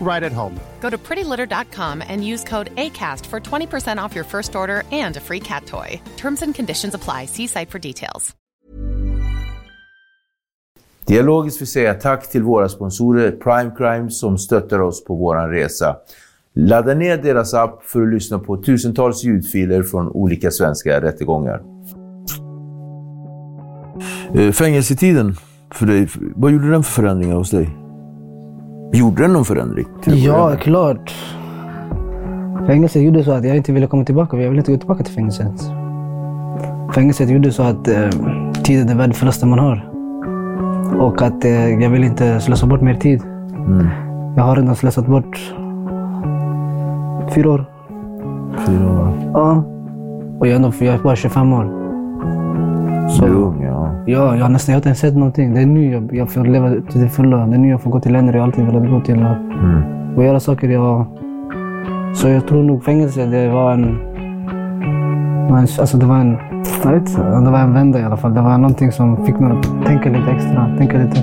right at home. Go to prettylitter.com and use code ACAST for 20% off your first order and a free cat toy. Terms and conditions apply. See site for details. Dialogiskt vill säga tack till våra sponsorer Prime Crime som stöttar oss på vår resa. Ladda ner deras app för att lyssna på tusentals ljudfiler från olika svenska rättegångar. Eh, Fängelsetiden för dig, vad gjorde den för förändringar hos dig? Gjorde den någon förändring? Ja, med? klart. Fängelset gjorde så att jag inte ville komma tillbaka. Jag ville inte gå tillbaka till fängelset. Fängelset gjorde så att eh, tid är det värdefullaste man har. Och att eh, jag vill inte slösa bort mer tid. Jag har redan slösat bort fyra år. Fyra år. Ja. Och jag är, ändå, jag är bara 25 år. Är ung, ja. Ja, jag har nästan jag har inte sett någonting. Det är nu jag, jag får leva till det fulla. Det är nu jag får gå till länder jag alltid velat gå till. Och, och göra saker jag... Så jag tror nog fängelse, det var en... Men, alltså det var en... Jag vet inte, det var en vända i alla fall. Det var någonting som fick mig att tänka lite extra. Tänka lite.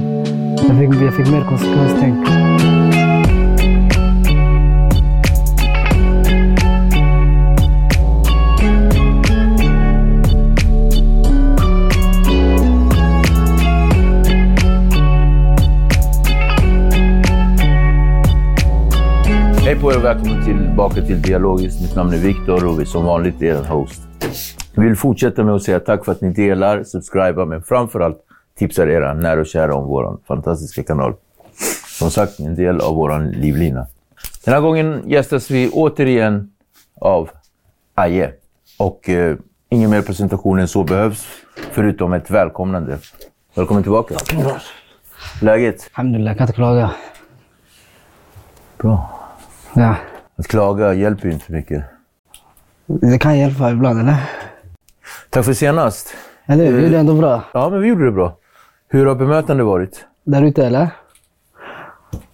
Jag fick, jag fick mer konsekvenstänk. På er och välkommen tillbaka till Dialogiskt. Mitt namn är Viktor och vi som vanligt är er host. Vi vill fortsätta med att säga tack för att ni delar, subscribar, men framförallt tipsar era nära och kära om vår fantastiska kanal. Som sagt, en del av vår livlina. Den här gången gästas vi återigen av Aje. Och eh, ingen mer presentation än så behövs, förutom ett välkomnande. Välkommen tillbaka. Läget? Alhamdulillah, jag kan inte klaga. Bra. Ja, Att klaga hjälper ju inte mycket. det kan hjälpa ibland, eller? Tack för senast. Eller hur? Vi gjorde ändå bra. Ja, men vi gjorde det bra. Hur har bemötandet varit? Där ute eller?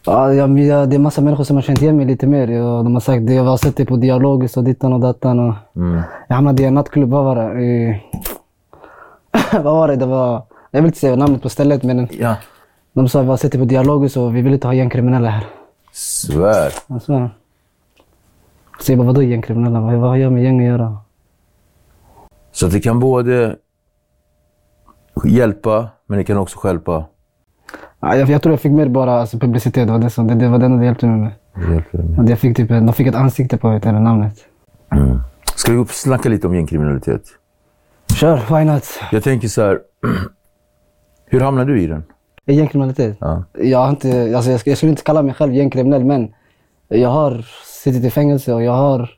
Ja, jag, jag, det är massa människor som har känt igen mig lite mer. Jag, de har sagt det, jag har sett det på Dialogiskt och dittan och dattan. Och Jag hamnade i en nattklubb, vad var det? I, vad var det? Det var... Jag vill inte säga namnet på stället men Ja. de sa vi har sett det på Dialogiskt och vi vill inte ha gängkriminella här. Svär. Jag svär. Så jag bara, vadå gängkriminella? Vad, har jag med gäng att göra? Så att det kan både hjälpa, men det kan också stjälpa. Ja, jag, jag tror jag fick mer bara alltså, publicitet. Det var det, som, det, det var det enda det hjälpte mig med. Det hjälper. Att Jag fick typ, de fick ett ansikte på det namnet. Ska vi snacka lite om gängkriminalitet? Kör, why not? Jag tänker så här. Hur hamnade du i den? Gängkriminalitet? Ja. Jag, har inte, alltså jag, jag skulle inte kalla mig själv gängkriminell, men jag har suttit i fängelse och jag har...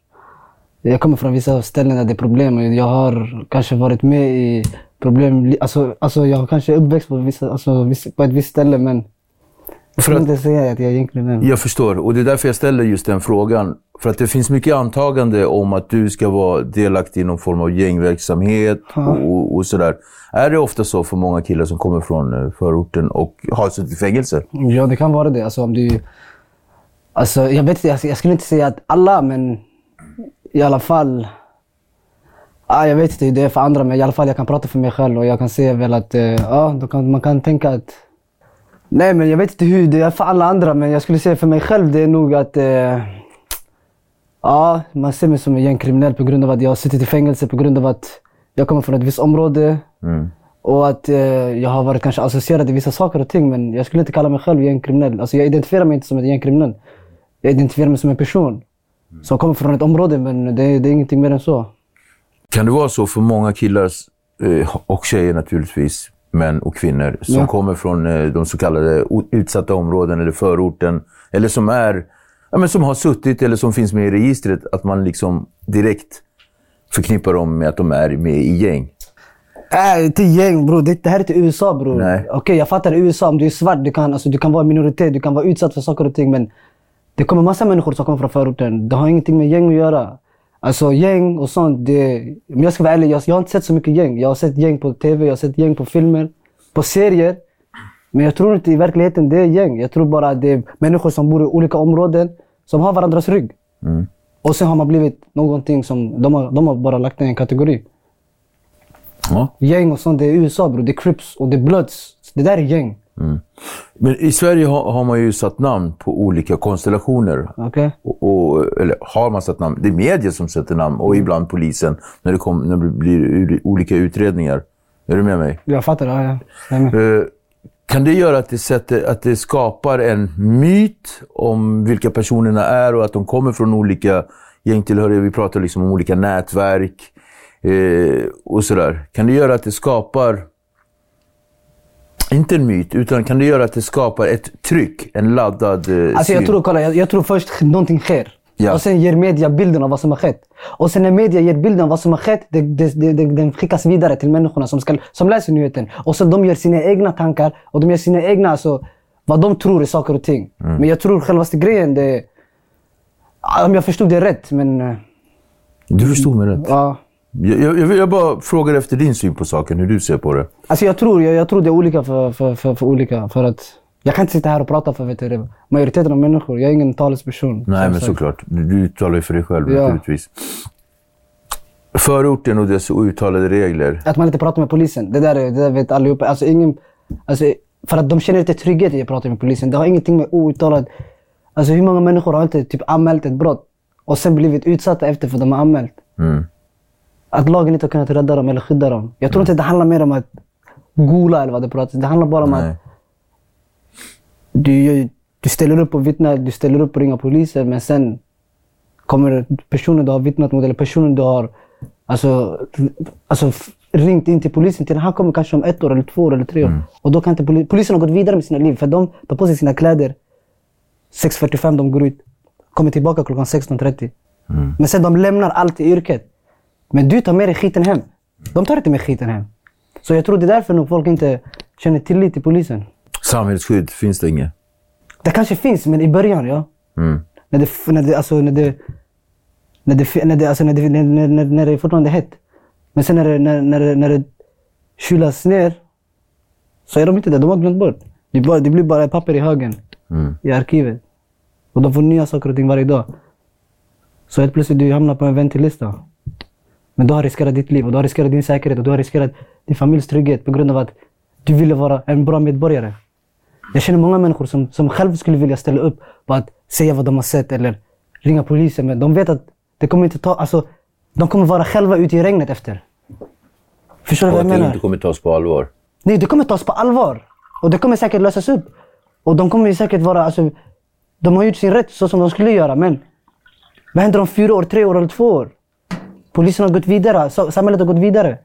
Jag kommer från vissa ställen där det är problem och jag har kanske varit med i problem... Alltså, alltså jag har kanske uppväxt på, vissa, alltså, på ett visst ställe, men För skulle att- inte säga att jag är gängkriminell. Jag förstår, och det är därför jag ställer just den frågan. För att det finns mycket antagande om att du ska vara delaktig i någon form av gängverksamhet och, och sådär. Är det ofta så för många killar som kommer från eh, förorten och har suttit i fängelse? Ja, det kan vara det. Alltså, om du, alltså, jag, vet, jag, jag skulle inte säga att alla, men i alla fall... Ah, jag vet inte hur det är för andra, men i alla fall jag kan prata för mig själv och jag kan säga väl att eh, då kan, man kan tänka att... Nej, men jag vet inte hur det är för alla andra, men jag skulle säga för mig själv det är nog att... Eh, ja, man ser mig som en gängkriminell på grund av att jag har suttit i fängelse, på grund av att jag kommer från ett visst område. Och att eh, jag har varit kanske associerad till vissa saker och ting, men jag skulle inte kalla mig själv gängkriminell. Alltså jag identifierar mig inte som en gängkriminell. Jag identifierar mig som en person som kommer från ett område, men det, det är ingenting mer än så. Kan det vara så för många killar, eh, och tjejer naturligtvis, män och kvinnor, som Ja. kommer från eh, de så kallade utsatta områden eller förorten, eller som är, ja, men som har suttit eller som finns med i registret, att man liksom direkt förknippar dem med att de är med i gäng. Äh, till gäng bror. Det, det här är inte USA bror. Okej, jag fattar USA. Om du är svart, du kan, alltså, du kan vara minoritet, du kan vara utsatt för saker och ting. Men det kommer massa människor som kommer från förorten. Det har ingenting med gäng att göra. Alltså gäng och sånt. Det, om jag ska vara ärlig, jag, jag har inte sett så mycket gäng. Jag har sett gäng på TV, jag har sett gäng på filmer, på serier. Men jag tror inte i verkligheten det är gäng. Jag tror bara att det är människor som bor i olika områden som har varandras rygg. Och sen har man blivit någonting som de har, de har bara lagt i en kategori. Ja. Gäng och sånt, det är USA bror. Det är Crips och det är Bloods. Det där är gäng. Men i Sverige har, har man ju satt namn på olika konstellationer. Okej? Och, och, eller har man satt namn? Det är media som sätter namn och ibland polisen när det, kom, när det blir olika utredningar. Är du med mig? Jag fattar. Ja, ja. Eh, Kan det göra att det, sätter, att det skapar en myt om vilka personerna är och att de kommer från olika gängtillhöriga? Vi pratar liksom om olika nätverk eh, och sådär. Kan det göra att det skapar, inte en myt, utan kan det göra att det skapar ett tryck, en laddad eh, Alltså jag tror, kolla, jag, jag tror först någonting sker. Ja. Och sen ger media bilden av vad som har skett. Och sen när media ger bilden av vad som har skett, det, det, det, den skickas vidare till människorna som, ska, som läser nyheten. Och sen de gör sina egna tankar och de gör sina egna, alltså, vad de tror är saker och ting. Mm. Men jag tror självaste grejen, det om jag förstod det rätt, men eh, Du förstod mig rätt. ja. Jag, jag, jag, bara frågar efter din syn på saken, hur du ser på det. Alltså jag tror, jag, jag tror det är olika för, för, för, för olika. För att jag kan inte sitta här och prata för vet du, majoriteten av människor. Jag är ingen talesperson. Nej, men sagt. såklart. Du, du uttalar ju för dig själv Ja. naturligtvis. Förorten och dess outtalade regler. Att man inte pratar med polisen. Det där, är- det där vet allihopa. Alltså ingen, alltså, för att de känner inte trygghet i att prata med polisen. Det har ingenting med outtalad... Alltså hur många människor har inte typ anmält ett brott och sen blivit utsatta efter för att de har anmält? Mm. Att lagen inte har kunnat rädda dem eller skydda dem. Jag tror inte det handlar mer om att gola eller vad det pratas. Det handlar bara om Nej. att du, du ställer upp och vittnar, du ställer upp och ringer polisen men sen kommer personen du har vittnat mot eller personen du har alltså, alltså, ringt in till polisen till, han kommer kanske om ett år eller två år eller tre år. Och då kan inte poli- polisen har gått vidare med sina liv för de tar på sig sina kläder 6.45 de går ut. Kommer tillbaka klockan 16.30. Men sen de lämnar allt i yrket. Men du tar med dig skiten hem. De tar inte med skiten hem. Så jag tror det är därför nog folk inte känner tillit till polisen. Samhällsskydd finns det inget. Det kanske finns, men i början ja. Mm. När det, när det, alltså, när det, när det, när det, alltså, när det, när, när, när, när det är fortfarande är hett. Men sen när det, när, när, det, när det kylas ner så är de inte där. De har glömt bort. Det, bara, det blir bara papper i högen Mm. i arkivet. Och de får nya saker och ting varje dag. Så helt plötsligt du hamnar på en väntelista. Men du har riskerat ditt liv och du har riskerat din säkerhet och du har riskerat din familjs trygghet på grund av att du ville vara en bra medborgare. Jag känner många människor som, som själv skulle vilja ställa upp på att säga vad de har sett eller ringa polisen. Men de vet att det kommer inte ta... Alltså, de kommer vara själva ute i regnet efter. Förstår du Och vad att jag det menar? inte kommer tas på allvar. Nej, det kommer tas på allvar. Och det kommer säkert lösas upp. Och de kommer säkert vara... Alltså, de har gjort sin rätt så som de skulle göra, men... Vad händer om fyra år, tre år eller två år? Polisen har gått vidare, samhället har gått vidare.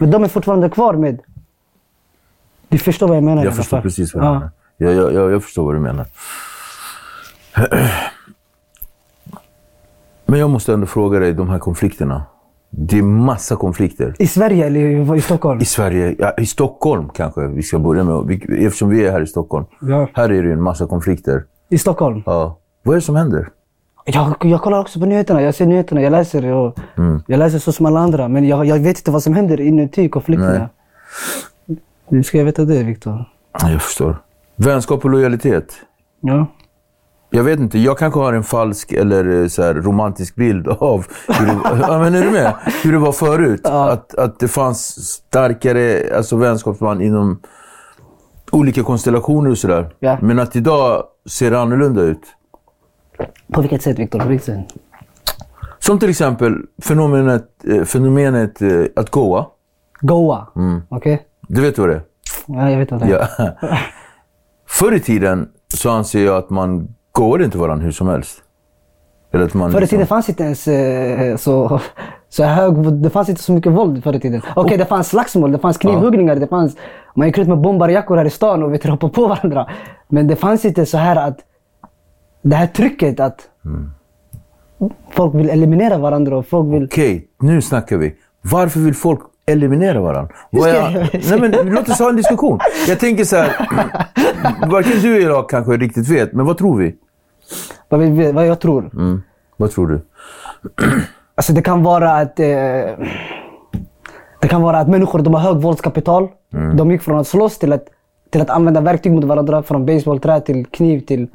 Men de är fortfarande kvar med... Du förstår vad jag menar Jag förstår precis vad du Ja. menar. Jag, jag, jag, jag förstår vad du menar. Men jag måste ändå fråga dig, de här konflikterna. Det är massa konflikter. I Sverige eller i, Stockholm? I Sverige, ja, i Stockholm kanske vi ska börja med. Eftersom vi är här i Stockholm. Ja. Här är det en massa konflikter. I Stockholm? Ja. Vad är det som händer? Jag, jag kollar också på nyheterna. Jag ser nyheterna, jag läser. Och, Mm. Jag läser så som alla andra. Men jag, jag vet inte vad som händer inuti konflikterna. Nu ska jag veta det, Viktor. Ja, Jag förstår. Vänskap och lojalitet. Ja. Jag vet inte, jag kanske har en falsk eller eh, så här, romantisk bild av hur det, ja, men är du med? Hur det var förut. Att, att det fanns starkare alltså, vänskapsband inom olika konstellationer och sådär. Ja. Men att idag ser det annorlunda ut. På vilket sätt, Viktor? På vilket sätt? Som till exempel fenomenet, eh, fenomenet eh, att goa. Goa? Mm. Okej? Du vet vad det är? Ja, jag vet vad det är. Ja. Förr i tiden så anser jag att man går inte varandra hur som helst. Eller att man Förr i liksom- tiden fanns inte ens eh, så, så hög... Det fanns inte så mycket våld förr i tiden. Okej, det fanns slagsmål, det fanns knivhuggningar, det fanns... Man gick ut med bombarjackor här i stan och vet, hoppade på varandra. Men det fanns inte så här att... Det här trycket att... folk vill eliminera varandra och folk vill... Okej, nu snackar vi. Varför vill folk eliminera varandra? Jag, nej, men låt oss ha en diskussion. Jag tänker så här. Varken du eller jag kanske riktigt vet, men vad tror vi? Vad, vi- vad jag tror. Mm. Vad tror du? Alltså det kan vara att... Eh, det kan vara att människor de har hög våldskapital. De gick från att slåss till att, till att använda verktyg mot varandra. Från basebollträ till kniv till...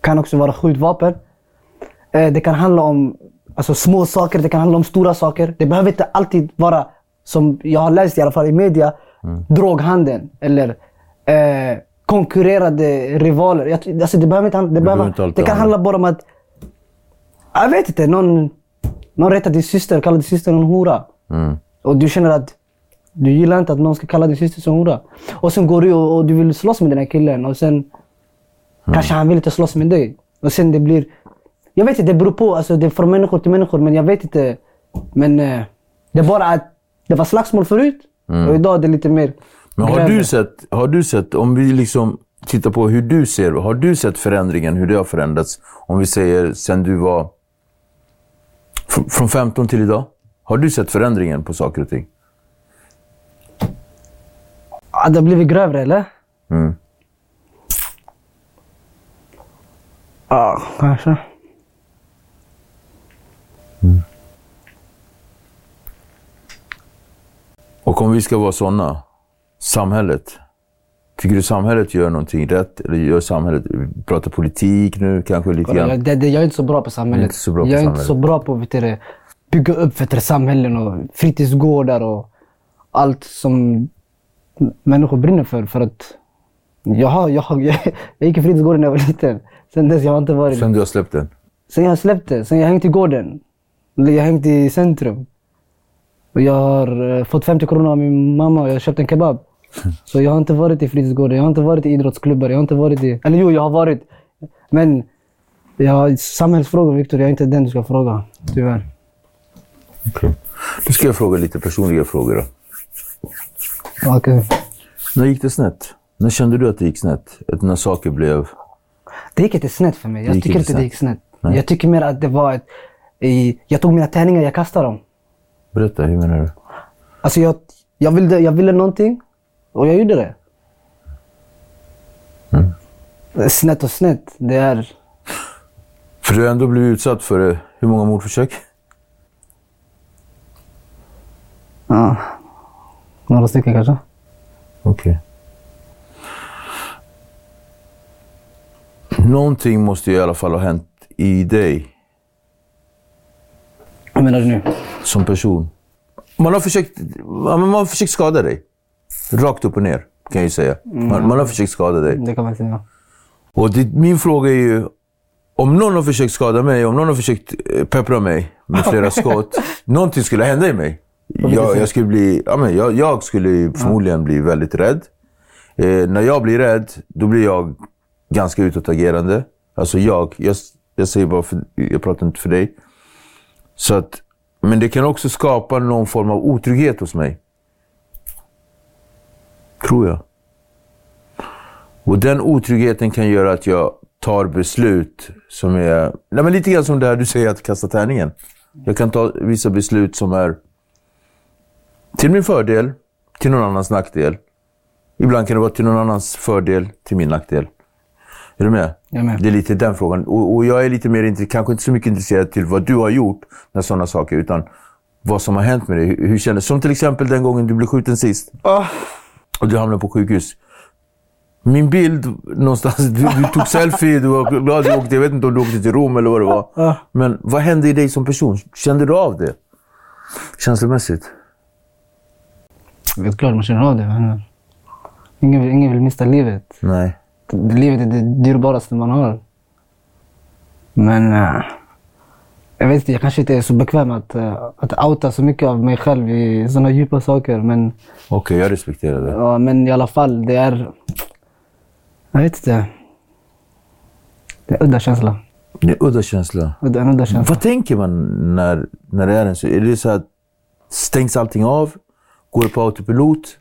Kan också vara skjutvapen. Eh, det kan handla om alltså, små saker, det kan handla om stora saker. Det behöver inte alltid vara, som jag har läst i alla fall i media, droghandeln eller eh, konkurrerande rivaler. Jag, alltså, det behöver inte, handla- det, behöver inte alltid det kan handla- bara om att jag vet inte. Någon, någon rättar din syster, kallar din syster en hora. Och du känner att du gillar inte att någon ska kalla din syster som hora. Och sen går du och, och du vill slåss med den här killen och sen kanske han vill inte slåss med dig. Och sen det blir... Jag vet inte, det beror på. Alltså, det är från människor till människor, men jag vet inte. Men eh, det är bara att det var slagsmål förut och idag är det lite mer Men har du, sett, har du sett, om vi liksom tittar på hur du ser, har du sett förändringen, hur det har förändrats? Om vi säger sen du var fr- från 15 till idag. Har du sett förändringen på saker och ting? Ah, det har blivit grövre eller? Mm. Ja, kanske. Och om vi ska vara sådana, samhället. Tycker du samhället gör någonting rätt? Eller gör samhället, vi pratar politik nu kanske lite grann. jag, det, det, jag är inte så bra på samhället. inte så bra på jag är samhället. inte så bra på vet du, bygga upp vet du, samhällen och fritidsgårdar och allt som människor brinner för. för att jag, har, jag, har, jag, gick i fritidsgården när jag var liten. Sen dess jag har inte varit Sen du har släppt den? Sen jag släppte, sen jag hängt i gården. Jag hängt i centrum. Och jag har eh, fått 50 kronor av min mamma och jag har köpt en kebab. Så jag har inte varit i fritidsgården, jag har inte varit i idrottsklubbar, jag har inte varit i... Eller jo, jag har varit. Men jag, samhällsfrågor, Viktor, jag är inte den du ska fråga. Tyvärr. Okej. Nu ska jag fråga lite personliga frågor då. Okej. När gick det snett? När kände du att det gick snett? Att när saker blev... Det gick inte snett för mig. Jag tycker inte det gick snett. Nej. Jag tycker mer att det var ett... Jag tog mina tärningar, jag kastade dem. Berätta, hur menar du? Alltså jag, jag, ville, jag ville någonting och jag gjorde det. Snett och snett, det är... För du har ändå blivit utsatt för eh, hur många mordförsök? Ja, några stycken kanske. Okej. Någonting måste ju i alla fall ha hänt i dig Vad menar du nu? som person. Man har försökt, man har försökt skada dig. Rakt upp och ner, kan jag ju säga. Man, man har försökt skada dig. Det kan man säga. Och det, min fråga är ju, om någon har försökt skada mig, om någon har försökt eh, peppra mig med flera skott, någonting skulle hända i mig. Jag, jag, skulle bli, ja, men jag, jag skulle förmodligen bli väldigt rädd. Eh, när jag blir rädd, då blir jag ganska utåtagerande. Alltså jag, jag, jag säger bara, för, jag pratar inte för dig. Så att, men det kan också skapa någon form av otrygghet hos mig. Tror jag. Och den otryggheten kan göra att jag tar beslut som är... Nej, men lite grann som det här du säger att kasta tärningen. Jag kan ta vissa beslut som är till min fördel, till någon annans nackdel. Ibland kan det vara till någon annans fördel, till min nackdel. Är du med? Jag med. Det är lite den frågan. Och, och jag är lite mer, kanske inte så mycket intresserad till vad du har gjort när sådana saker, utan vad som har hänt med dig. Hur, hur kändes Som till exempel den gången du blev skjuten sist. Och du hamnade på sjukhus. Min bild någonstans, du, du tog selfie, du var glad du åkte, jag vet inte om du åkte till Rom eller vad det var. Ja. Men vad hände i dig som person? Kände du av det? Känslomässigt? Det är klart man känner av det. Ingen, vill- ingen vill mista livet. Nej. Livet är det dyrbaraste man har. Men... eh, jag vet inte, jag kanske inte är så bekväm att, eh, att outa så mycket av mig själv i sådana djupa saker. Men, Okej, jag respekterar det. ja, men i alla fall, det är... Jag vet inte. Det är udda känsla. Det är udda känsla. Udda, en udda känsla. Vad tänker man när, när det är en så? Är det så att stängs allting av? Går det på autopilot?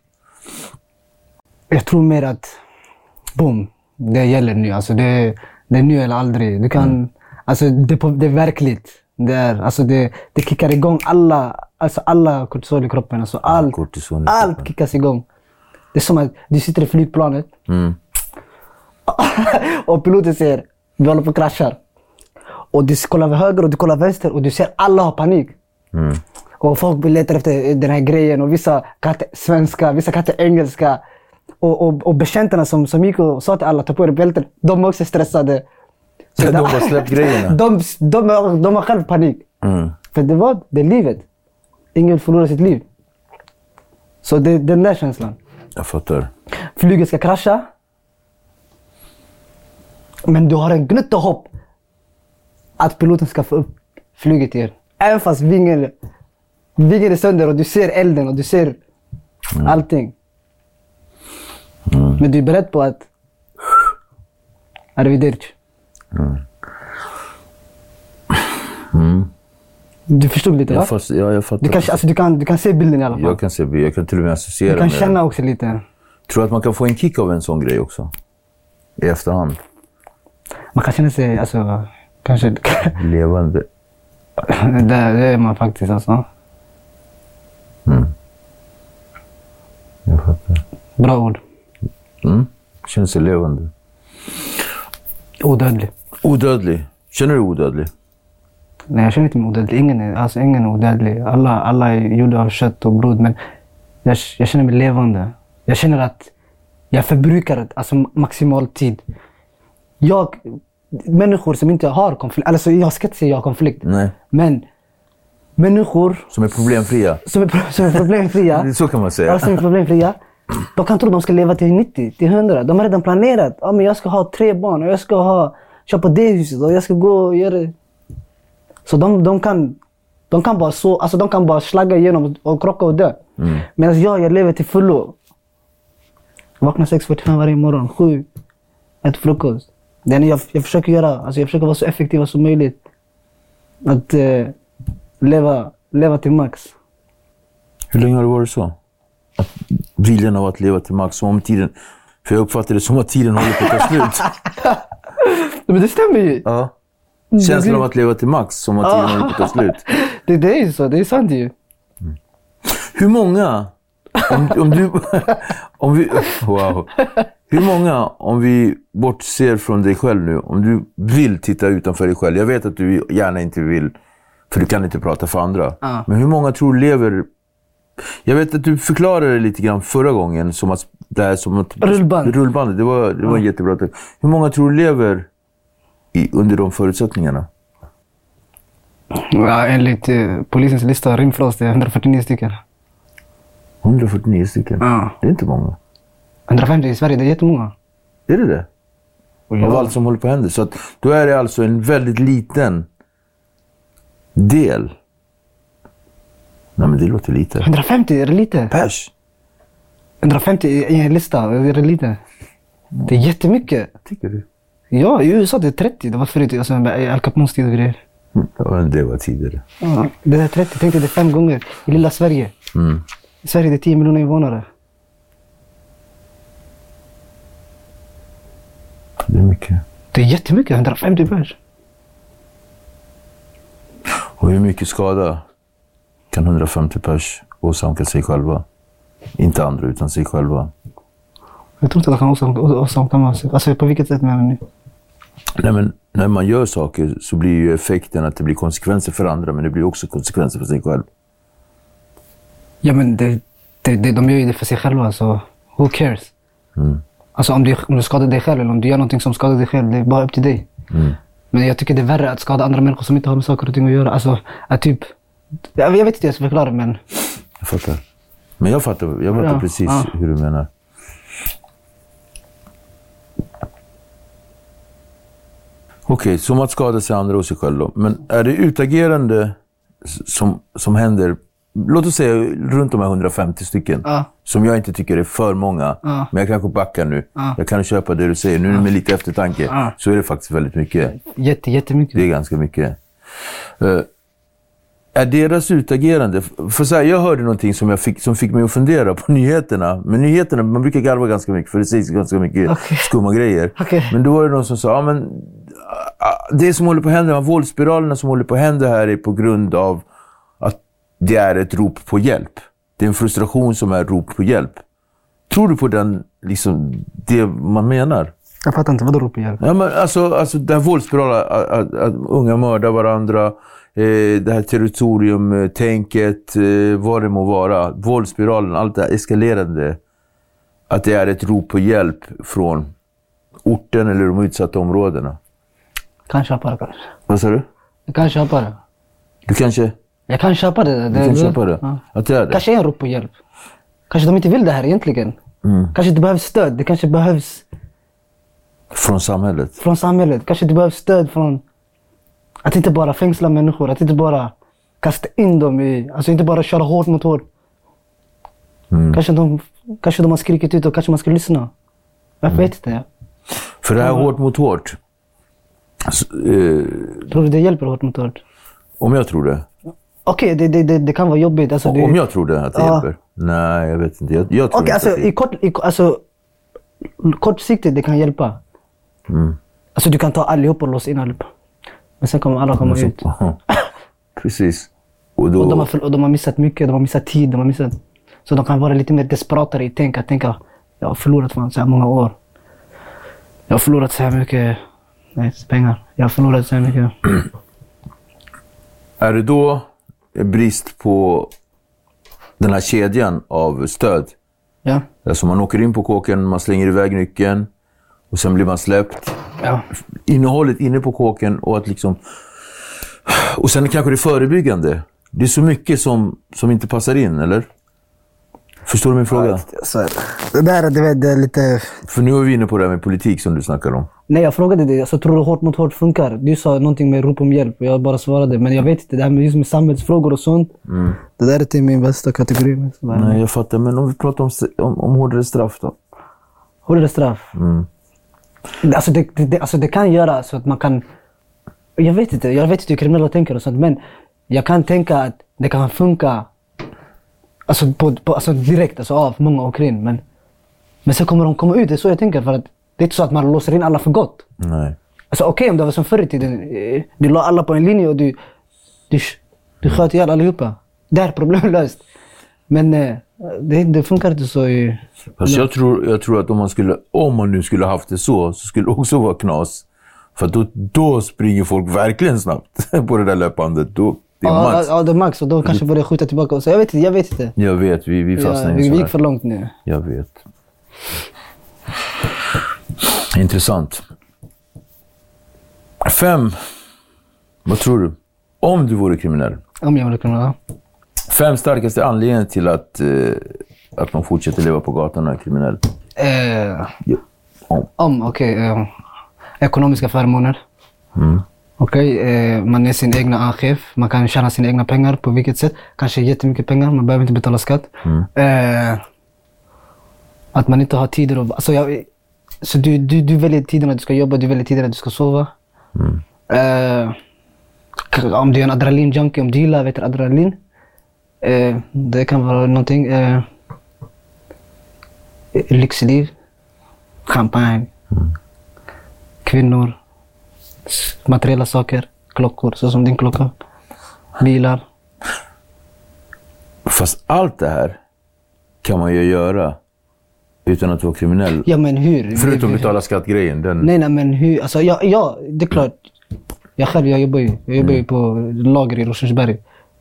Jag tror mer att, boom, det gäller nu. Alltså det, det är nu eller aldrig. Du kan Alltså det, det är verkligt. Det, är, alltså det, det kickar igång alla, alltså alla kortisol i kroppen. Alltså allt, i allt kickas igång. Det är som att du sitter i flygplanet Mm. och piloten säger vi håller på att krascha. Och du kollar höger och du kollar vänster och du ser alla har panik. Mm. Och folk letar efter den här grejen och vissa kan inte svenska, vissa kan inte engelska. Och, och, och betjänterna som, som gick och sa till alla ta på er bälten, de är också stressade. De har släppt grejerna. De, de, de, de har själv panik. Mm. För det var det är livet. Ingen vill förlora sitt liv. Så det är den där känslan. Jag fattar. Flyget ska krascha. Men du har en gnutta hopp att piloten ska få upp flyget igen. Även fast vingen, vingen är sönder och du ser elden och du ser allting. Men du är beredd på att... Arrivederci. Du förstod lite va? Jag, fast, ja, jag fattar. Du kan, alltså, du, kan, du kan se bilden i alla fall. Jag kan, se, jag kan till och med associera Du kan med det. känna också lite. Tror du att man kan få en kick av en sån grej också? I efterhand? Man kan känna sig, alltså, kanske... Levande. det, det är man faktiskt alltså. Jag fattar. Bra ord. Mm. Känner sig levande. Odödlig. Odödlig. Känner du dig odödlig? Nej, jag känner inte mig odödlig. Ingen är, alltså, ingen är odödlig. Alla, alla är gjorda av kött och blod. Men jag, jag känner mig levande. Jag känner att jag förbrukar alltså, maximal tid. Jag, människor som inte har konflikt, alltså jag ska inte säga jag har konflikt. Nej. Men människor Som är problemfria? som är, som är problemfria. Så kan man säga. Ja, som är problemfria. De kan tro att de ska leva till 90, till 100. De har redan planerat. Ja, men jag ska ha tre barn och jag ska ha, köpa det huset och jag ska gå och göra. Så de, de, kan, de, kan bara så, alltså de kan bara slagga igenom och krocka och dö. Mm. Medan jag, jag lever till fullo. Vaknar 6.45 varje morgon, 7. Äter frukost. Det är jag, jag försöker göra, alltså jag försöker vara så effektiv som möjligt. Att eh, leva, leva till max. Hur länge har det varit så? Att viljan av att leva till max, som om tiden... För jag uppfattar det som att tiden håller på att ta slut. Men det stämmer ju. Ja. Känslan av att leva till max, som att tiden håller på att ta slut. Det, det är ju så, det är sant ju. Hur många, om, om du... Om vi, wow. Hur många, om vi bortser från dig själv nu, om du vill titta utanför dig själv. Jag vet att du gärna inte vill, för du kan inte prata för andra. Ja. Men hur många tror du lever... Jag vet att du förklarade det lite grann förra gången, som att... Det här, som att Rullband. Rullbandet, det var, det var en jättebra... tek- Hur många tror du lever i, under de förutsättningarna? Ja, enligt eh, polisens lista, rimfrost, det är 149 stycken. 149 stycken. Ja. Det är inte många. 150 i Sverige, det är jättemånga. Är det det? Av allt som håller på att hända. Så att, då är det alltså en väldigt liten del. Nej, men det låter lite. 150, är det lite? Pers? 150 i en lista, är det lite? Det är jättemycket. Tycker du? Ja, i USA det är 30. Det var förut, alltså, Al Capones tid och grejer. Men det var tidigare. Ja, det är 30, tänk dig det är fem gånger i lilla Sverige. Mm. I Sverige det är 10 miljoner invånare. Det är mycket. Det är jättemycket, 150 pers. Och hur mycket skada kan 150 pers åsamka sig själva? Inte andra, utan sig själva. Jag tror inte det kan åsamka åsamka massa. Alltså på vilket sätt menar ni? Nej, men när man gör saker så blir ju effekten att det blir konsekvenser för andra, men det blir också konsekvenser för sig själv. Ja men det, det, det, de gör ju det för sig själva så who cares? Alltså om du, om du skadar dig själv eller om du gör någonting som skadar dig själv, det är bara upp till dig. Men jag tycker det är värre att skada andra människor som inte har med saker och ting att göra. Alltså att typ, jag, vet inte hur jag ska förklara men Jag fattar. Men jag fattar, jag fattar Ja, precis ja. hur du menar. Okej, som att skada sig andra och sig själv då. Men är det utagerande som, som händer, låt oss säga runt de här 150 stycken, Ja. som jag inte tycker är för många, Ja. men jag kanske backar nu. Ja. Jag kan köpa det du säger. Nu med lite eftertanke så är det faktiskt väldigt mycket. jätte, jättemycket. Det är ganska mycket. Eh, är deras utagerande... För så här, jag hörde någonting som, jag fick, som fick mig att fundera på nyheterna. Men nyheterna, man brukar garva ganska mycket för det sägs ganska mycket Okej. skumma grejer. Okej. Men då var det någon som sa, ja, men det som håller på att hända, de våldsspiralerna som håller på att hända här är på grund av att det är ett rop på hjälp. Det är en frustration som är rop på hjälp. Tror du på den, liksom, det man menar? Jag fattar inte, vadå rop på hjälp? Ja, men alltså, alltså den här våldsspiralen, att, att, att unga mördar varandra, det här territoriumtänket, eh, vad det må vara. Våldsspiralen, allt det här eskalerande. Att det är ett rop på hjälp från orten eller de utsatta områdena. Kan köpa det kanske. Vad sa du? Jag kan köpa det. Du kanske Jag kan köpa det. du kan köpa det? Ja. Att det är det? Kanske är en rop på hjälp. Kanske de inte vill det här egentligen. Mm. Kanske det behövs stöd. Det kanske behövs Från samhället? från samhället. Kanske det behövs stöd från att inte bara fängsla människor. Att inte bara kasta in dem i... Alltså inte bara köra hårt mot hårt. Mm. Kanske, de, kanske de har skrikit ut och kanske man ska lyssna. Jag Mm. vet inte. För det här hårt mot hårt. Alltså, eh, Tror du det hjälper hårt mot hårt? om jag tror det? Okej, det, det, det, det kan vara jobbigt. Alltså, det, Om jag tror det, att det Ja. hjälper? Nej, jag vet inte. Jag, jag tror Okej, inte alltså, det i kort, i, alltså, kortsiktigt det kan hjälpa. Mm. Alltså du kan ta allihop och låsa in allihopa. Men sen kommer alla komma ut. Precis. Och då... Och de, har, och de har missat mycket, de har missat tid, de har missat... Så de kan vara lite mer desperatare i tänka, tänka jag har förlorat fan så här många år. Jag har förlorat så här mycket nej, pengar. Jag har förlorat så här mycket. Är det då brist på den här kedjan av stöd? Ja, Alltså man åker in på kåken, man slänger iväg nyckeln och sen blir man släppt. ja. Innehållet inne på kåken och att liksom... Och sen kanske det förebyggande. Det är så mycket som, som inte passar in, eller? Förstår du min fråga? Så, det där det, det är lite... För nu är vi inne på det här med politik som du snackar om. Nej, jag frågade dig. Alltså, tror du hårt mot hårt funkar? Du sa någonting med rop om hjälp och jag bara svarade. Men jag vet inte, det här med, just med samhällsfrågor och sånt. Det där är till min bästa kategori. Nej, jag fattar. Men om vi pratar om, om, om hårdare straff då? Hårdare straff. Alltså, det, det, alltså det kan göra så att man kan... Jag vet inte, jag vet inte hur kriminella tänker och sånt, men jag kan tänka att det kan funka alltså, på, på, alltså direkt, alltså av många åker in. Men, men sen kommer de komma ut, det är så jag tänker. För att det är inte så att man låser in alla för gott. Nej. Alltså okej om det var som förr i tiden. eh, Du la alla på en linje och du, du, du sköt ihjäl allihopa. Där är problemet löst. Men eh, det, det funkar inte så i... Fast jag tror, jag tror att om man, skulle, om man nu skulle haft det så, så skulle det också vara knas. För då, då springer folk verkligen snabbt på det där löpbandet. Då, det är Ja, max. ja, det är max. Och då kanske börjar skjuta tillbaka. Och så, jag vet inte, jag vet inte. Jag vet, vi, vi fastnar Ja, vi, vi gick för långt nu. Jag vet. Intressant. Fem. Vad tror du? Om du vore kriminell. Om jag vill kunna... Fem starkaste anledningar till att, eh, att man fortsätter leva på gatan och är kriminell. Eh, Ja. Om. om, okej. eh, ekonomiska förmåner. Okej, eh, man är sin egna chef. Man kan tjäna sina egna pengar på vilket sätt. Kanske jättemycket pengar. Man behöver inte betala skatt. Eh, att man inte har tider att... Alltså jag, så du, du, du väljer tiden att du ska jobba, du väljer tiden att du ska sova. Eh, k- om du är en adrenalinjunkie, om du gillar vet, du, adrenalin. Eh, det kan vara någonting. Eh, lyxliv. Champagne. Kvinnor. s- Materiella saker. Klockor, så som din klocka. Bilar. Fast allt det här kan man ju göra utan att vara kriminell. Ja men hur? Förutom betala skatt-grejen. Den... Nej, nej men hur? Alltså, ja, ja, det är klart. Jag själv, jag jobbar ju, jag jobbar ju på lager i Rosersberg.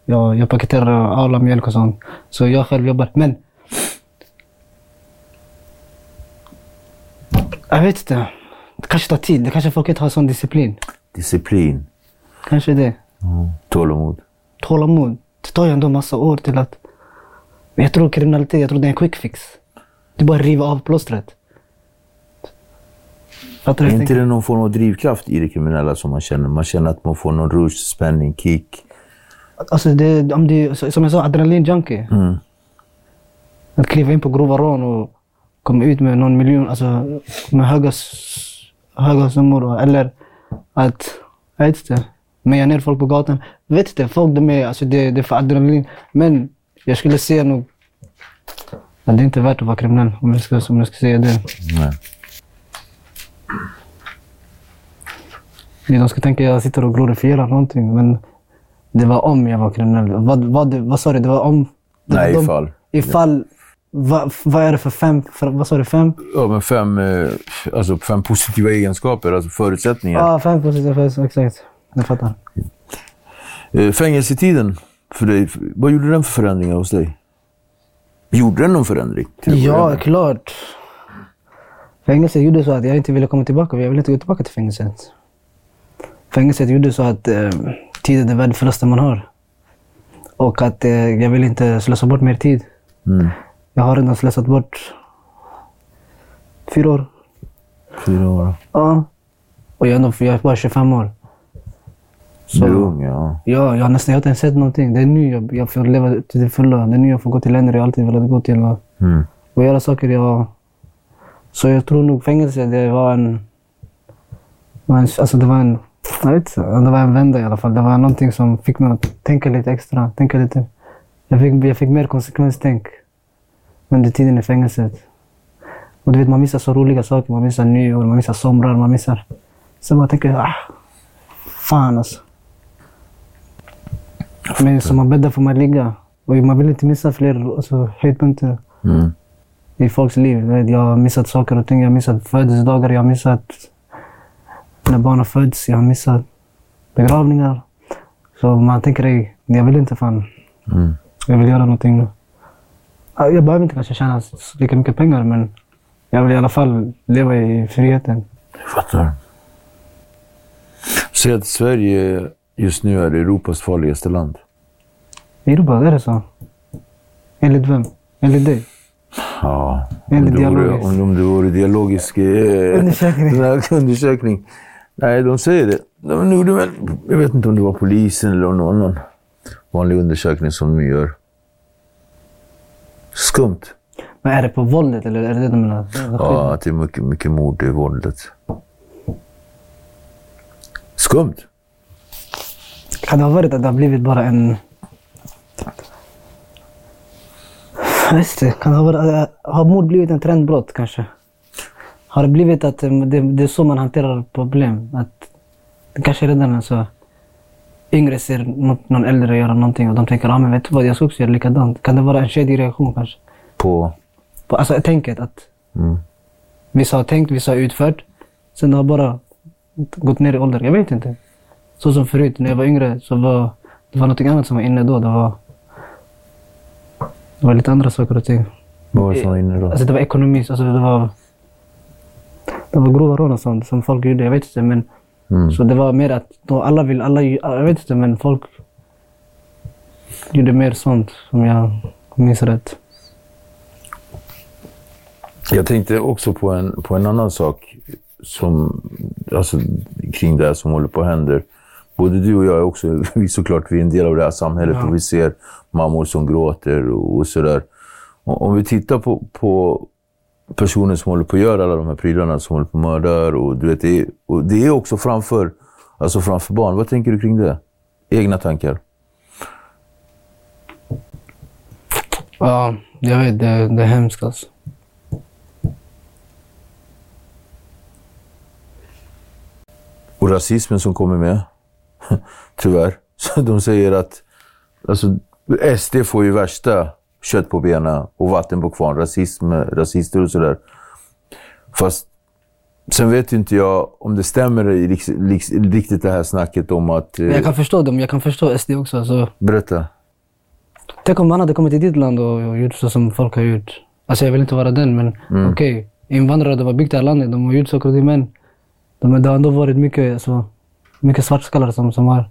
Jag, jag paketerar alla mjölk och sånt. Så jag själv jobbar. Men... Jag vet inte. Det kanske tar tid. Det kanske folk inte har sån disciplin. Disciplin, Kanske det. tålamod. Tålamod. Det tar ju ändå massa år till att... Men jag tror kriminalitet, jag tror det är en quick fix. Du bara river av plåstret. Är inte det någon form av drivkraft i det kriminella som man känner? Man känner att man får någon rush, spänning, kick. Alltså det, om så- som jag sa, adrenalinjunkie. Mm. Att kliva in på grova rån och komma ut med någon miljon, alltså med höga, höga summor. Eller att, jag vet inte, meja ner folk på gatan. Jag vet inte, folk de är, alltså det, det är för adrenalin. Men jag skulle säga nog, att det är inte värt att vara kriminell om jag ska, om jag ska säga det. Nej. De ska tänka att jag sitter och glorifierar någonting, men det var om jag var kriminell. Vad, vad, vad sa du? Det var om... Det Nej, var de- ifall. Ifall... Vad, vad är det för fem... För, vad sa du? Fem? Ja, men fem, eh, alltså fem positiva egenskaper, alltså förutsättningar. Ja, fem positiva för- exakt. Jag fattar. Eh, Fängelsetiden för dig, vad gjorde den för förändringar hos dig? Gjorde den någon förändring? Ja, klart. Fängelset gjorde så att jag inte ville komma tillbaka. Jag ville inte gå tillbaka till fängelset. Fängelset gjorde så att eh, tid är det värdefullaste man har. Och att eh, jag vill inte slösa bort mer tid. Mm. Jag har redan slösat bort fyra år. Fyra år. Ja. Och jag är, ändå, jag är bara 25 år. Du är ung, ja. Ja, jag har nästan jag har inte ens sett någonting. Det är nu jag, jag får leva till det fulla. Det är nu jag får gå till länder jag alltid velat gå till. Och, Mm. och göra saker jag... Så jag tror nog fängelse, det var en... var en- Alltså det var en... Jag vet inte, det var en vända i alla fall. Det var någonting som fick mig att tänka lite extra. Tänka lite. Jag fick, jag fick mer konsekvenstänk under tiden i fängelset. Och du vet, man missar så roliga saker. Man missar nyår, man missar somrar, man missar... Så man tänker, ah, fan alltså. Men som man bäddar får man ligga. Och man vill inte missa fler alltså, höjdpunkter Mm. i folks liv. Jag har missat saker och ting. Jag har missat födelsedagar, jag har missat när barnen föds, jag har missat begravningar. Så man tänker, "Ey, jag vill inte fan, Mm. jag vill göra någonting nu. Ja, Jag behöver inte kanske tjäna lika mycket pengar, men jag vill i alla fall leva i friheten. Jag fattar. Säg att Sverige just nu är Europas farligaste land. I Europa, är det så? Enligt vem? Enligt dig? Ja, om Enligt det, vore, om, om det vore dialogisk eh, Undersökning. undersökning. Nej, de säger det. De gjorde väl, jag vet inte om det var polisen eller någon annan vanlig undersökning som de gör. Skumt. Men är det på våldet eller är det det du menar? Ja, att det är mycket, mycket mord i våldet. Skumt. Kan det ha varit att det har blivit bara en... Vet inte. Kan det ha, varit, har mord blivit en trendbrott kanske? Har det blivit att eh, det, det är så man hanterar problem? Att det kanske redan är så yngre ser något, någon äldre göra någonting och de tänker ah, men vet du vad, jag ska också göra likadant. Kan det vara en kedjereaktion kanske? På... På, alltså tänket att Mm. vissa har tänkt, vissa har utfört. Sen har bara gått ner i ålder. Jag vet inte. Så som förut, när jag var yngre, så var det var något annat som var inne då. Det var, det var lite andra saker och ting. Vad var det som var inne då? Alltså det var ekonomi, alltså det var, det var grova rån och sånt som folk gjorde. Jag vet inte, men Mm. så det var mer att då alla vill, alla, jag vet inte, men folk gjorde mer sånt som jag minns rätt. Jag tänkte också på en, på en annan sak som, alltså, kring det här som håller på att hända. Både du och jag är också, vi såklart, vi är en del av det här samhället Ja. och vi ser mammor som gråter och, och sådär. Om vi tittar på, på personer som håller på att göra alla de här prylarna, som håller på att mörda och du vet, det är, och det är också framför, alltså framför barn. Vad tänker du kring det? Egna tankar? Ja, jag vet. Det, det är hemskt alltså. Och rasismen som kommer med. Tyvärr. Så de säger att alltså, SD får ju värsta kött på benen och vatten på kvarn. Rasism, rasister och sådär. Fast sen vet inte jag om det stämmer riktigt det här snacket om att... Men Eh, jag kan förstå dem. Jag kan förstå SD också. Alltså, berätta. tänk om man hade kommit till ditt land och, gjort så som folk har gjort. Alltså jag vill inte vara den, men okej. Invandrare, de har byggt det här landet. De har gjort saker och ting, men de, det har ändå varit mycket, alltså, mycket svartskallar som, som, har,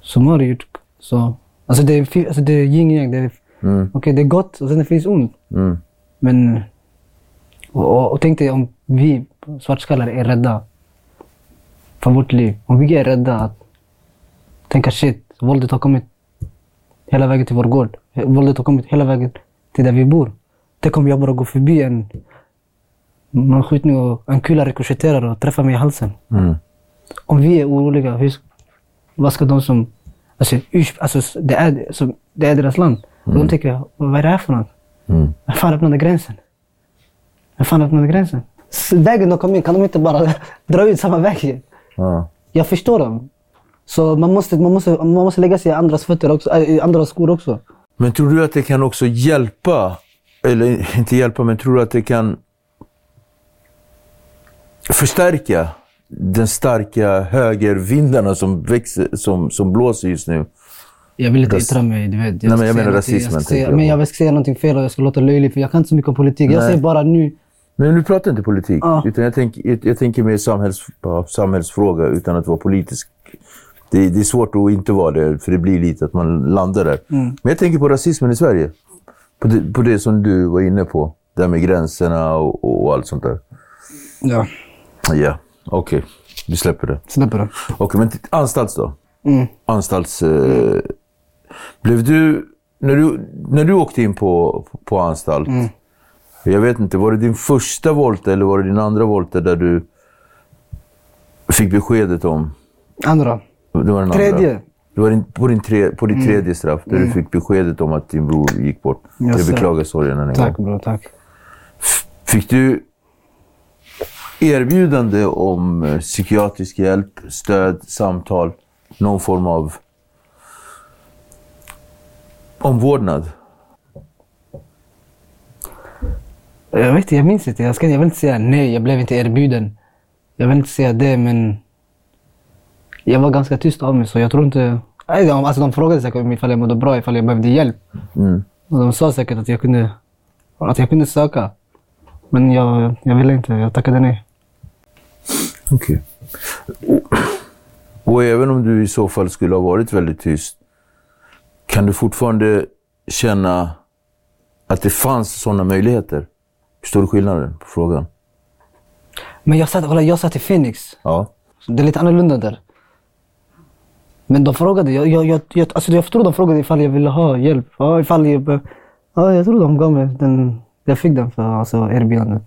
som har gjort så. Alltså det är, alltså det är yin yang. Det är, Mm. Okej, det är gott och sen det finns ont. Mm. Men... Och, och, och tänk dig om vi svartskallar är rädda för vårt liv. Om vi är rädda att tänka shit, våldet har kommit hela vägen till vår gård. Våldet har kommit hela vägen till där vi bor. Tänk om jag bara går förbi en manskjutning och en kula rikoschetterar och träffar mig i halsen. Mm. Om vi är oroliga, hur, vad ska de som... Alltså, alltså det, är, alltså, det är deras land. Och de tänker, vad är det här för något? Mm. Vem fan öppnade gränsen? Vem fan öppnade gränsen? Vägen de kom in, kan de inte bara dra ut samma väg igen? Ja. Jag förstår dem. Så man måste, man måste, man måste lägga sig i andras fötter också, äh, i andras skor också. Men tror du att det kan också hjälpa, eller inte hjälpa, men tror du att det kan förstärka den starka högervindarna som, växer, som, som blåser just nu? Jag vill inte yttra mig, du vet. Nej, men jag menar rasismen, Jag säga, jag men jag ska säga någonting fel och jag ska låta löjlig, för jag kan inte så mycket om politik. Jag Nej. säger bara nu, Men nu pratar jag inte politik, Ja. utan jag, tänk, jag, jag tänker mer samhälls, samhällsfråga utan att vara politisk. Det, det är svårt att inte vara det, för det blir lite att man landar där. Mm. Men jag tänker på rasismen i Sverige. På det, på det som du var inne på. Det här med gränserna och, och allt sånt där. ja, Ja, okej. Vi släpper det. släpper det. Okej, men t- anstalts då? Mm. Anstalts... Eh, blev du... När du, när du åkte in på, på anstalt, Mm. jag vet inte, var det din första volta eller var det din andra volta där du fick beskedet om... Andra. Det var den Tredje. Andra. Det var din, på, din tre, på ditt tredje straff, där du fick beskedet om att din bror gick bort. Yes, jag beklagar sorgen än en Tack gång. bror, tack. Fick du erbjudande om eh, psykiatrisk hjälp, stöd, samtal, någon form av omvårdnad? Jag vet inte, jag minns inte. Jag, ska, jag vill inte säga nej, jag blev inte erbjuden. Jag vill inte säga det, men jag var ganska tyst av mig, så jag tror inte... Alltså, de frågade säkert om ifall jag mådde bra, ifall jag behövde hjälp. Mm. Och de sa säkert att jag kunde, att jag kunde söka. Men jag, jag ville inte, jag tackade nej. Okej. Och, och även om du i så fall skulle ha varit väldigt tyst, kan du fortfarande känna att det fanns sådana möjligheter? Förstår du skillnaden på frågan? Men jag satt, jag satt i Phoenix. Ja. Det är lite annorlunda där. Men de frågade, jag, jag, jag, jag, alltså jag tror de frågade ifall jag ville ha hjälp. Ja, ifall jag, ja, jag tror de gav mig den. Jag fick den för alltså, erbjudandet.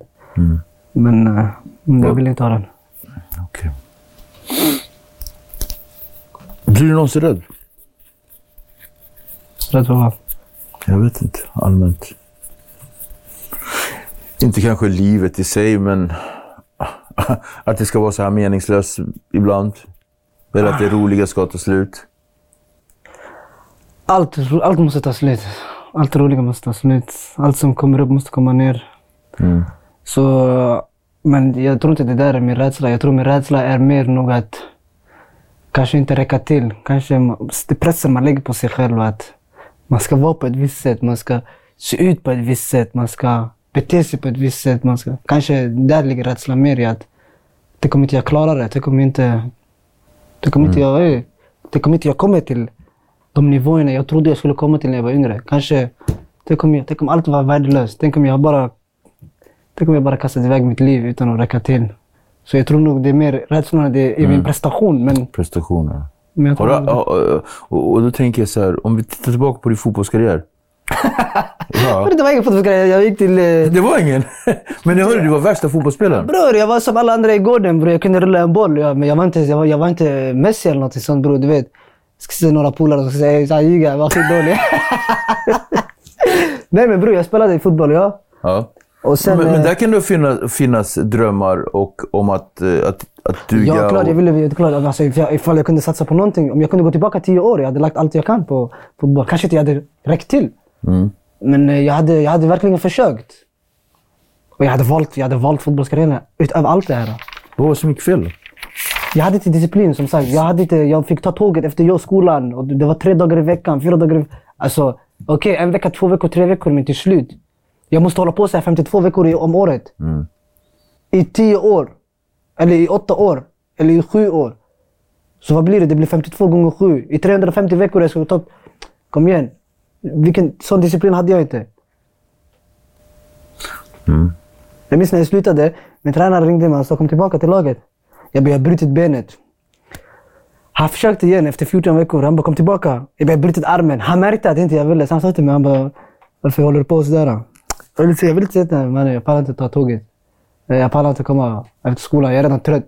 Men eh, jag ville inte ha den. Okej. Blir du någonsin rädd? Rätt vad? Jag vet inte. Allmänt. Inte kanske livet i sig, men att det ska vara så här meningslöst ibland. Eller att det roliga ska ta slut. Allt, allt måste ta slut. Allt roliga måste ta slut. Allt som kommer upp måste komma ner. Mm. Så, men jag tror inte det där är min rädsla. Jag tror min rädsla är mer nog att kanske inte räcka till. Kanske det pressen man lägger på sig själv att man ska vara på ett visst sätt, man ska se ut på ett visst sätt, man ska bete sig på ett visst sätt. Man ska, kanske där ligger rädslan mer i att det kommer inte jag klara det. Det kommer inte, det kommer inte jag, det kommer inte jag komma till de nivåerna jag trodde jag skulle komma till när jag var yngre. Kanske, tänk om, jag, tänk om allt var värdelöst. Tänk om jag bara Tänk om jag bara kastat iväg mitt liv utan att räcka till. Så jag tror nog det är mer rädslan det är min prestation. Men, Prestationer. Jag Har du, ja, och, och då tänker jag så här, om vi tittar tillbaka på din fotbollskarriär. ja. Det var ingen fotbollsgrej. Jag gick till... Eh, Det var ingen. Men jag hörde du var värsta fotbollsspelaren. bror, jag var som alla andra i gården bror. Jag kunde rulla en boll. Ja, men jag var, inte, jag, var, jag var inte Messi eller något sånt bror. Du vet. Jag ska se några polare ska säga "Ey, han ljuger, jag var skitdålig. Nej men bror, jag spelade i fotboll ja. Ja. Sen... Men, men eh, där kan det finnas, finnas drömmar och, om att, eh, att, att duga. Ja, klart. och, Jag ville, klart, alltså, ifall, ifall jag kunde satsa på någonting. Om jag kunde gå tillbaka tio år, jag hade lagt allt jag kan på fotboll. Kanske inte jag hade räckt till. Mm. Men eh, jag hade, jag hade verkligen försökt. Och jag hade valt, jag hade valt fotbollskarriären utöver allt det här. Vad var det som gick fel? Jag hade inte disciplin som sagt. Jag, hade inte, jag fick ta tåget efter jag skolan. Och det var tre dagar i veckan, fyra dagar i Alltså, okej, en vecka, två veckor, tre veckor, men till slut. Jag måste hålla på så här 52 veckor om året. I tio år. Eller i åtta år. Eller i sju år. Så vad blir det? Det blir 52 gånger sju. I 350 veckor jag ska ta... Kom igen. Vilken sån disciplin hade jag inte. Jag minns när jag slutade. Min tränare ringde mig och sa kom tillbaka till laget. Jag bara, jag har brutit benet. Han försökte igen efter 14 veckor. Han bara, kom tillbaka. Jag bara, jag har brutit armen. Han märkte att inte jag ville. Så han sa till mig, han bara, varför håller du på sådär? Jag vill, jag vill inte säga mannen, jag pallar inte ta tåget. Eh, Jag pallar inte komma efter skolan. Jag är redan trött.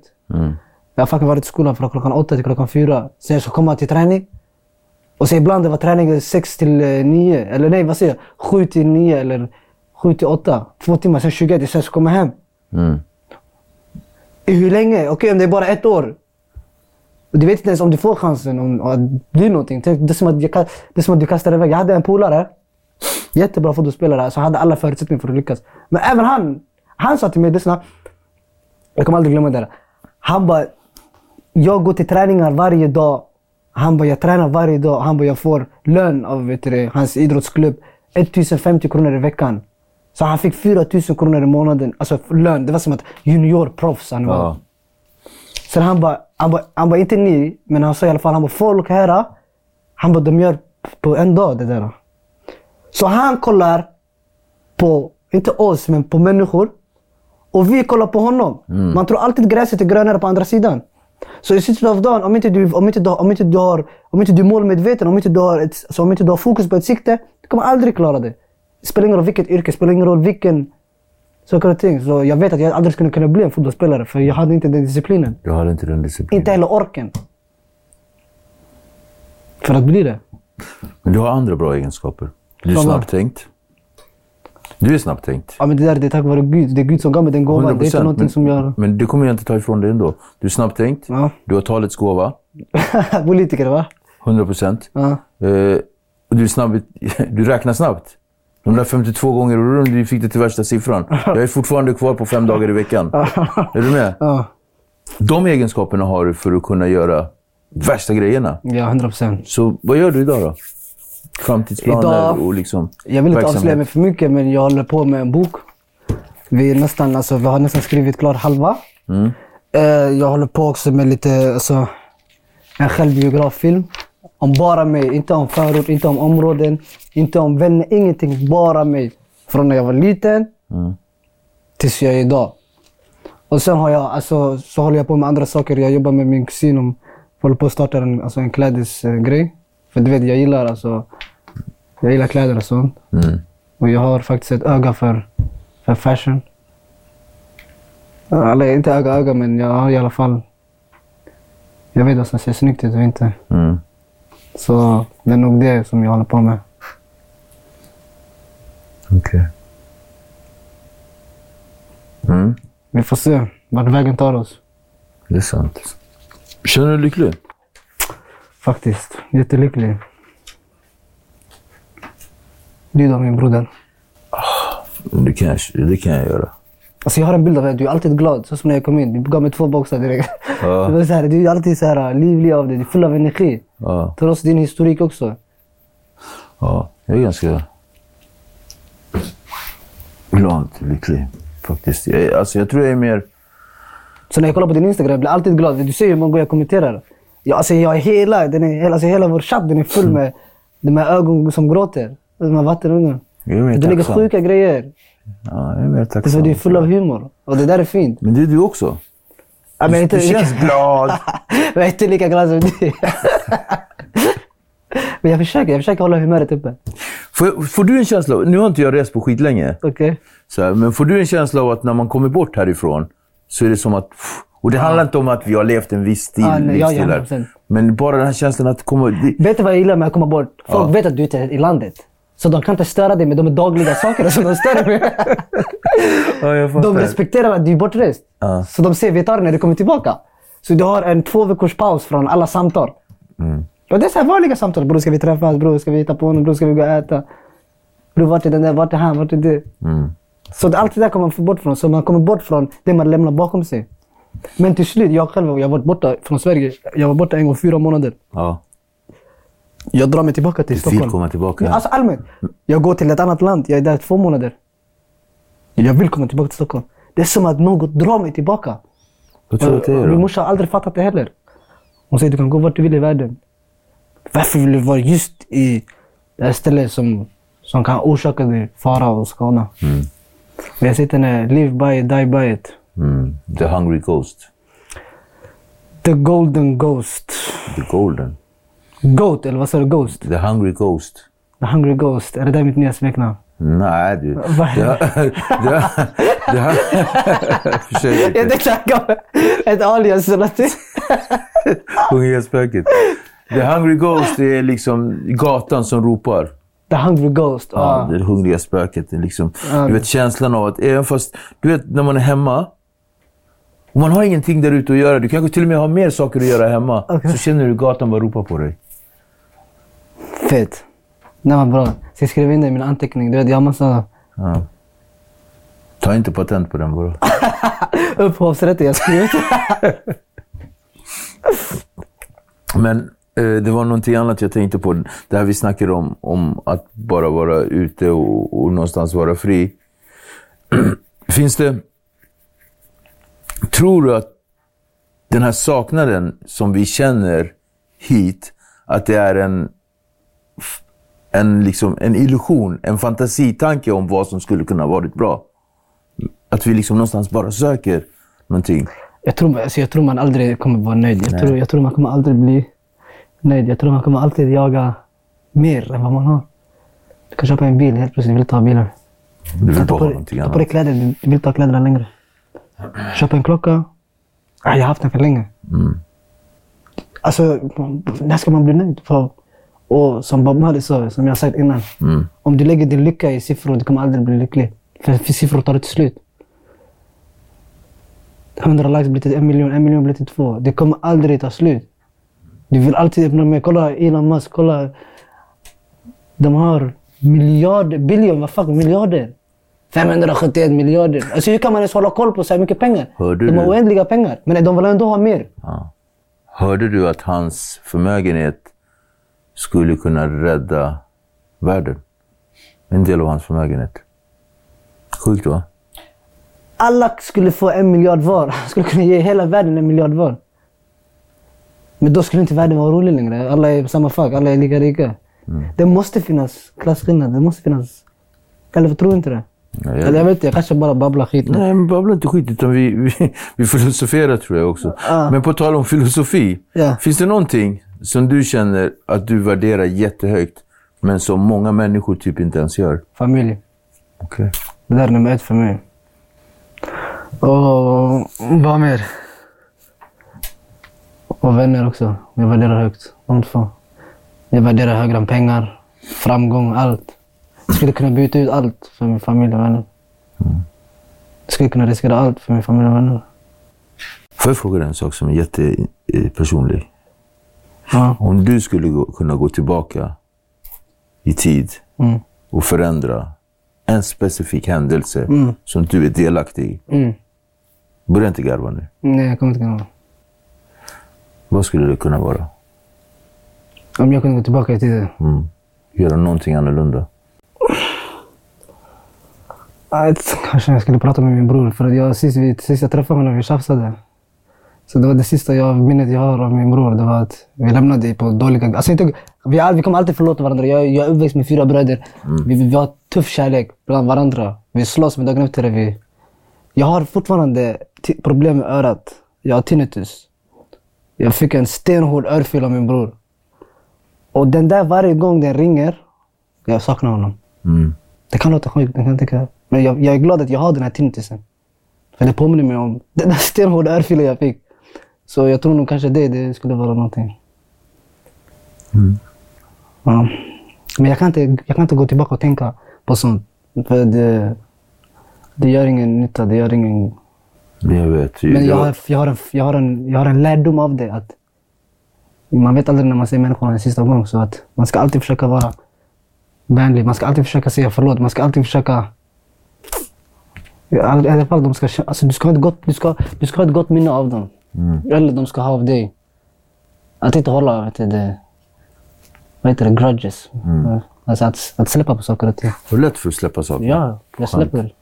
Jag har fucking varit i skolan från klockan åtta till klockan fyra. Sen jag ska komma till träning. Och sen ibland det var träning sex till eh, nio. Eller nej, vad säger jag? Sju till nio eller sju till åtta. Två timmar, sen 21. Sen ska jag komma hem. Mm. I hur länge? Okej, om det är bara ett år. Och du vet inte ens om du får chansen om att bli någonting. Det är som att, jag, det är som att du kastar iväg. Jag hade en polare, jättebra fotbollsspelare, så hade alla förutsättningar för att lyckas. Men även han, han sa till mig, lyssna. Jag kommer aldrig glömma det. där. Han bara, jag går till träningar varje dag. Han bara, jag tränar varje dag. Han bara, jag får lön av vet du, hans idrottsklubb. 1050 kronor i veckan. Så han fick 4000 kronor i månaden. Alltså lön. Det var som att juniorproffs han var. Ja. Sen han bara, han bara, han bara, inte ni, men han sa i alla fall, han bara, folk här, han bara, de gör på en dag det där. Så han kollar på, inte oss, men på människor. Och vi kollar på honom. Man tror alltid gräset är grönare på andra sidan. Så i slutet av dagen, om inte du, om inte du, om inte du, har, om inte du är målmedveten, om inte du, har ett, så om inte du har fokus på ett sikte, du kommer aldrig klara det. Det spelar ingen roll vilket yrke, det spelar ingen roll vilken saker och ting. Så jag vet att jag aldrig skulle kunna bli en fotbollsspelare, för jag hade inte den disciplinen. Du har inte den disciplinen. Inte heller orken. För att bli det. Men du har andra bra egenskaper. Du är snabbtänkt. Du är snabbtänkt. Ja, men det där det är tack vare Gud. Det är Gud som gav mig den gåvan. Det är inte någonting men, som jag... men det kommer jag inte ta ifrån dig ändå. Du är snabbtänkt. Ja. Du har talets gåva. Politiker va? 100 procent. Ja. Eh, och du, är snabb, du räknar snabbt. De där 52 gånger runda, du fick det till värsta siffran. Jag är fortfarande kvar på fem dagar i veckan. Är du med? Ja. De egenskaperna har du för att kunna göra värsta grejerna. Ja, 100 procent. Så vad gör du idag då? Framtidsplaner Idag- och liksom Jag vill inte avslöja mig för mycket, men jag håller på med en bok. Vi, är nästan, alltså, vi har nästan skrivit klart halva. Mm. Eh, jag håller på också med lite, alltså, en självbiograffilm. Om bara mig. Inte om förort, inte om områden, inte om vänner, ingenting. Bara mig. Från när jag var liten Mm. tills jag är idag. Och sen har jag, alltså, så håller jag på med andra saker. Jag jobbar med min kusin om, håller på att starta en, alltså, en klädesgrej. För du vet, jag gillar alltså, jag gillar kläder och sånt. Mm. Och jag har faktiskt ett öga för, för fashion. Eller inte öga öga, men jag har i alla fall... Jag vet vad som ser snyggt ut och inte. Mm. Så det är nog det som jag håller på med. Okej. Mm. Vi får se vart vägen tar oss. Det är sant. Känner du dig lycklig? Faktiskt. Jättelycklig. Du då min broder. Det kan jag, det kan jag göra. Alltså jag har en bild av dig. Du är alltid glad. Så som när jag kom in. Du gav mig två boxar direkt. Ja. Det var så här, du är alltid så här livlig av dig. Du är full av energi. Ja, Trots din historik också. ja jag är ganska glad, lycklig faktiskt. Jag, alltså, jag tror jag är mer... Så när jag kollar på din Instagram jag blir alltid glad. Du ser hur många gånger jag kommenterar. Jag, alltså jag är hela, den är, alltså hela vår chatt den är full med de här ögon som gråter. De här mer Det tacksam. sjuka grejer. Ja, jag är mer Det är så tacksam. du är full av humor. Och det där är fint. Men det är du också. Ja, men inte, Du känns glad. jag är inte lika glad som du. men jag försöker, jag försöker hålla humöret uppe. Får, får du en känsla av... Nu har inte jag rest på skitlänge. Så här, men får du en känsla av att när man kommer bort härifrån så är det som att... Och det handlar inte om att vi har levt en viss stil, Ja, nej, livsstil ja, här. 100%. Men bara den här känslan att komma... Det, Vet du vad jag gillar med att komma bort? Folk Ja. vet att du inte är i landet. Så de kan inte störa dig med de dagliga sakerna som de stör dig med. ja. De respekterar att du är bortrest. Ja. Så de ser, vi tar när du kommer tillbaka. Så du har en två veckors paus från alla samtal. Mm. Och det är så här vanliga samtal. Bror, ska vi träffas? Bror, ska vi hitta på något? Bror, ska vi gå och äta? Bror, vart är den där? Vart är han? Vart är du? Mm. Så allt det där kommer man bort från. Så man kommer bort från det man lämnar bakom sig. Men till slut, jag själv, jag har varit borta från Sverige. Jag var borta en gång fyra månader. Ja, Jag drar mig tillbaka till du Stockholm. vill komma tillbaka. Ja, alltså allmänt. Jag går till ett annat land. Jag är där två månader. Jag vill komma tillbaka till Stockholm. Det är som att något drar mig tillbaka. Vad tror du att det är Min då? morsa har aldrig fattat det heller. Hon säger du kan gå vart du vill i världen. Varför vill du vara just i det här stället som, som kan orsaka dig fara och skada? Men jag sitter där, live by it, die by it. Mm. The Hungry Ghost. The golden ghost. The Golden. Goat, eller vad sa du? Ghost? The Hungry Ghost. The hungry ghost. Är det där mitt nya smeknamn? Nej du. Det det? det Försök Jag inte. tänkte han gav ett alias eller någonting. Hungriga spöket. The Hungry Ghost är liksom gatan som ropar. The hungry ghost. Ja, Ja. det hungriga spöket. Liksom, Ja. du vet känslan av att även fast... Du vet när man är hemma Och man har ingenting där ute att göra. Du kanske till och med har mer saker att göra hemma. Okej. Så känner du gatan bara ropar på dig. Fett. Det var bra. Så jag skrev in det i min anteckning. Du vet, jag massa Ja. Ta inte patent på den bara. upphovsrätter jag skrivit. Men eh, det var någonting annat jag tänkte på. Det här vi snackade om, om att bara vara ute och, och någonstans vara fri. Finns det... Tror du att den här saknaden som vi känner hit, att det är en, en, liksom, en illusion, en fantasitanke om vad som skulle kunna varit bra? Att vi liksom någonstans bara söker någonting. Jag tror, alltså jag tror man aldrig kommer vara nöjd. Jag tror, jag tror man kommer aldrig bli nöjd. Jag tror man kommer alltid jaga mer än vad man har. Du kan köpa en bil, helt plötsligt vill du ta bilen. Du vill Ta bara ha någonting ta på annat. dig kläder, du vill ha kläderna längre. Köpa en klocka. Ah, jag har haft den för länge. Mm. Alltså, när ska man bli nöjd? För, och som Bob Marley sa, som jag sagt innan. Mm. Om du lägger din lycka i siffror, du kommer aldrig bli lycklig. För, för siffror tar till slut. 100 likes blir till en miljon, en miljon blir till två. Det kommer aldrig ta slut. Du vill alltid öppna mer. Kolla Elon Musk, kolla. De har miljarder, biljon, vad fuck, miljarder. 571 miljarder. Alltså hur kan man ens hålla koll på så här mycket pengar? Hörde de har du? oändliga pengar. Men de vill ändå ha mer. Hörde du att hans förmögenhet skulle kunna rädda världen? En del av hans förmögenhet. Sjukt va? alla skulle få en miljard var. Skulle kunna ge hela världen en miljard var. Men då skulle inte världen vara rolig längre. Alla är på samma fack, alla är lika rika. Det måste finnas klasskillnader, det måste finnas... Eller tror du inte det? Ja, Eller jag vet inte, jag kanske bara babblar skit. Nej, men babbla inte skit, utan vi, vi, vi filosoferar tror jag också. Men på tal om filosofi, Ja. finns det någonting som du känner att du värderar jättehögt, men som många människor typ inte ens gör? Familj. Okej. Det där är nummer ett för mig. Och vad mer? Och vänner också. Jag värderar högt. De två. Jag värderar högre än pengar, framgång, allt. Jag skulle kunna byta ut allt för min familj och vänner. Jag skulle kunna riskera allt för min familj och vänner. Får jag fråga dig en sak som är jättepersonlig? Ja. Om du skulle gå, kunna gå tillbaka i tid Mm. och förändra en specifik händelse som du är delaktig i. Mm. Börja inte garva nu. Nej, jag kommer inte kunna. Vad skulle det kunna vara? Om jag kunde gå tillbaka i tiden. Mm. Göra någonting annorlunda. Kanske jag skulle prata med min bror. För att jag, sist, vi, sist jag träffade honom vi tjafsade. Så det var det sista jag, minnet jag har av min bror. Det var att vi lämnade på dåliga... Alltså inte, vi, all, vi kommer alltid förlåta varandra. Jag, jag är uppväxt med fyra bröder. Vi, vi, vi har tuff kärlek bland varandra. Vi slåss med dagen efter. Vi, jag har fortfarande problem med örat. Jag har tinnitus. Jag fick en stenhård örfil av min bror. Och den där varje gång den ringer, jag saknar honom. Mm. Det kan låta sjukt, kan tänka. Men jag, jag är glad att jag har den här tinnitusen. För det påminner mig om den där stenhårda örfilen jag fick. Så jag tror nog kanske det, det skulle vara någonting. Ja. Men jag kan, inte, jag kan inte gå tillbaka och tänka på sånt. För det, det gör ingen nytta, det gör ingen... Jag vet. Men jag har, jag, har en, jag, har en, jag har en lärdom av det. Att man vet aldrig när man ser människan en sista gång. Så att man ska alltid försöka vara vänlig. Man ska alltid försöka säga förlåt. Man ska alltid försöka... I all- i alla fall, de ska, alltså, du, ska ha ett gott, du, ska, du ska ha ett gott minne av dem. Eller de ska ha av dig. Att inte hålla, vet du, det, vad heter det, grudges. Alltså att, att släppa på saker och ting. Har du lätt för att släppa saker? Ja, jag släpper.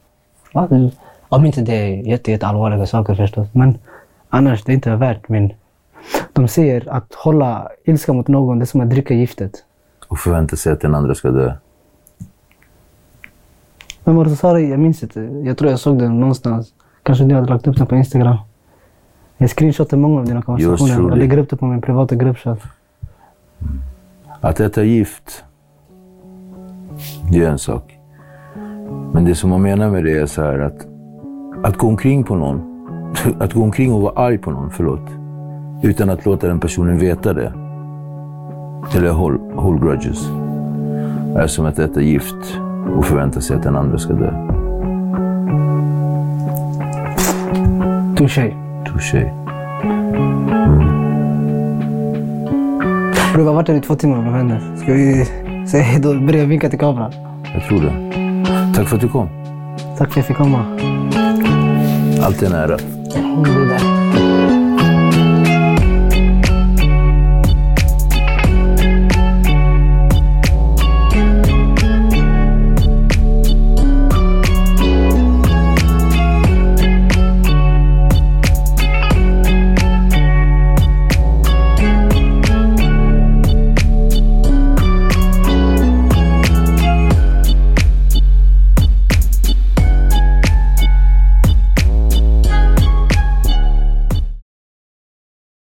Ja, det- om inte det är jätte, jätte allvarliga saker förstås. Men annars, det är inte värt min... De säger att hålla ilska mot någon, det är som att dricka giftet. Och förvänta sig att den andra ska dö. Vem var det som sa det? Jag minns inte. Jag tror jag såg den någonstans. Kanske du hade lagt upp den på Instagram. Jag screenshotar många av dina konversationer. Jag lägger upp det på min privata gruppchatt. Att äta gift, det är en sak. Men det som man menar med det är så här att, att gå omkring på någon, att gå omkring och vara arg på någon, förlåt, utan att låta den personen veta det, eller hold, hold grudges, är som att äta gift och förvänta sig att den andra ska dö. Touché. Touché. Vi har varit här i två timmar. Vad händer? Ska vi säga hej då? Börja vinka till kameran. Jag tror det. Tack för att du kom. Tack för att jag fick komma. Alltid en ära. Alhamdulillah.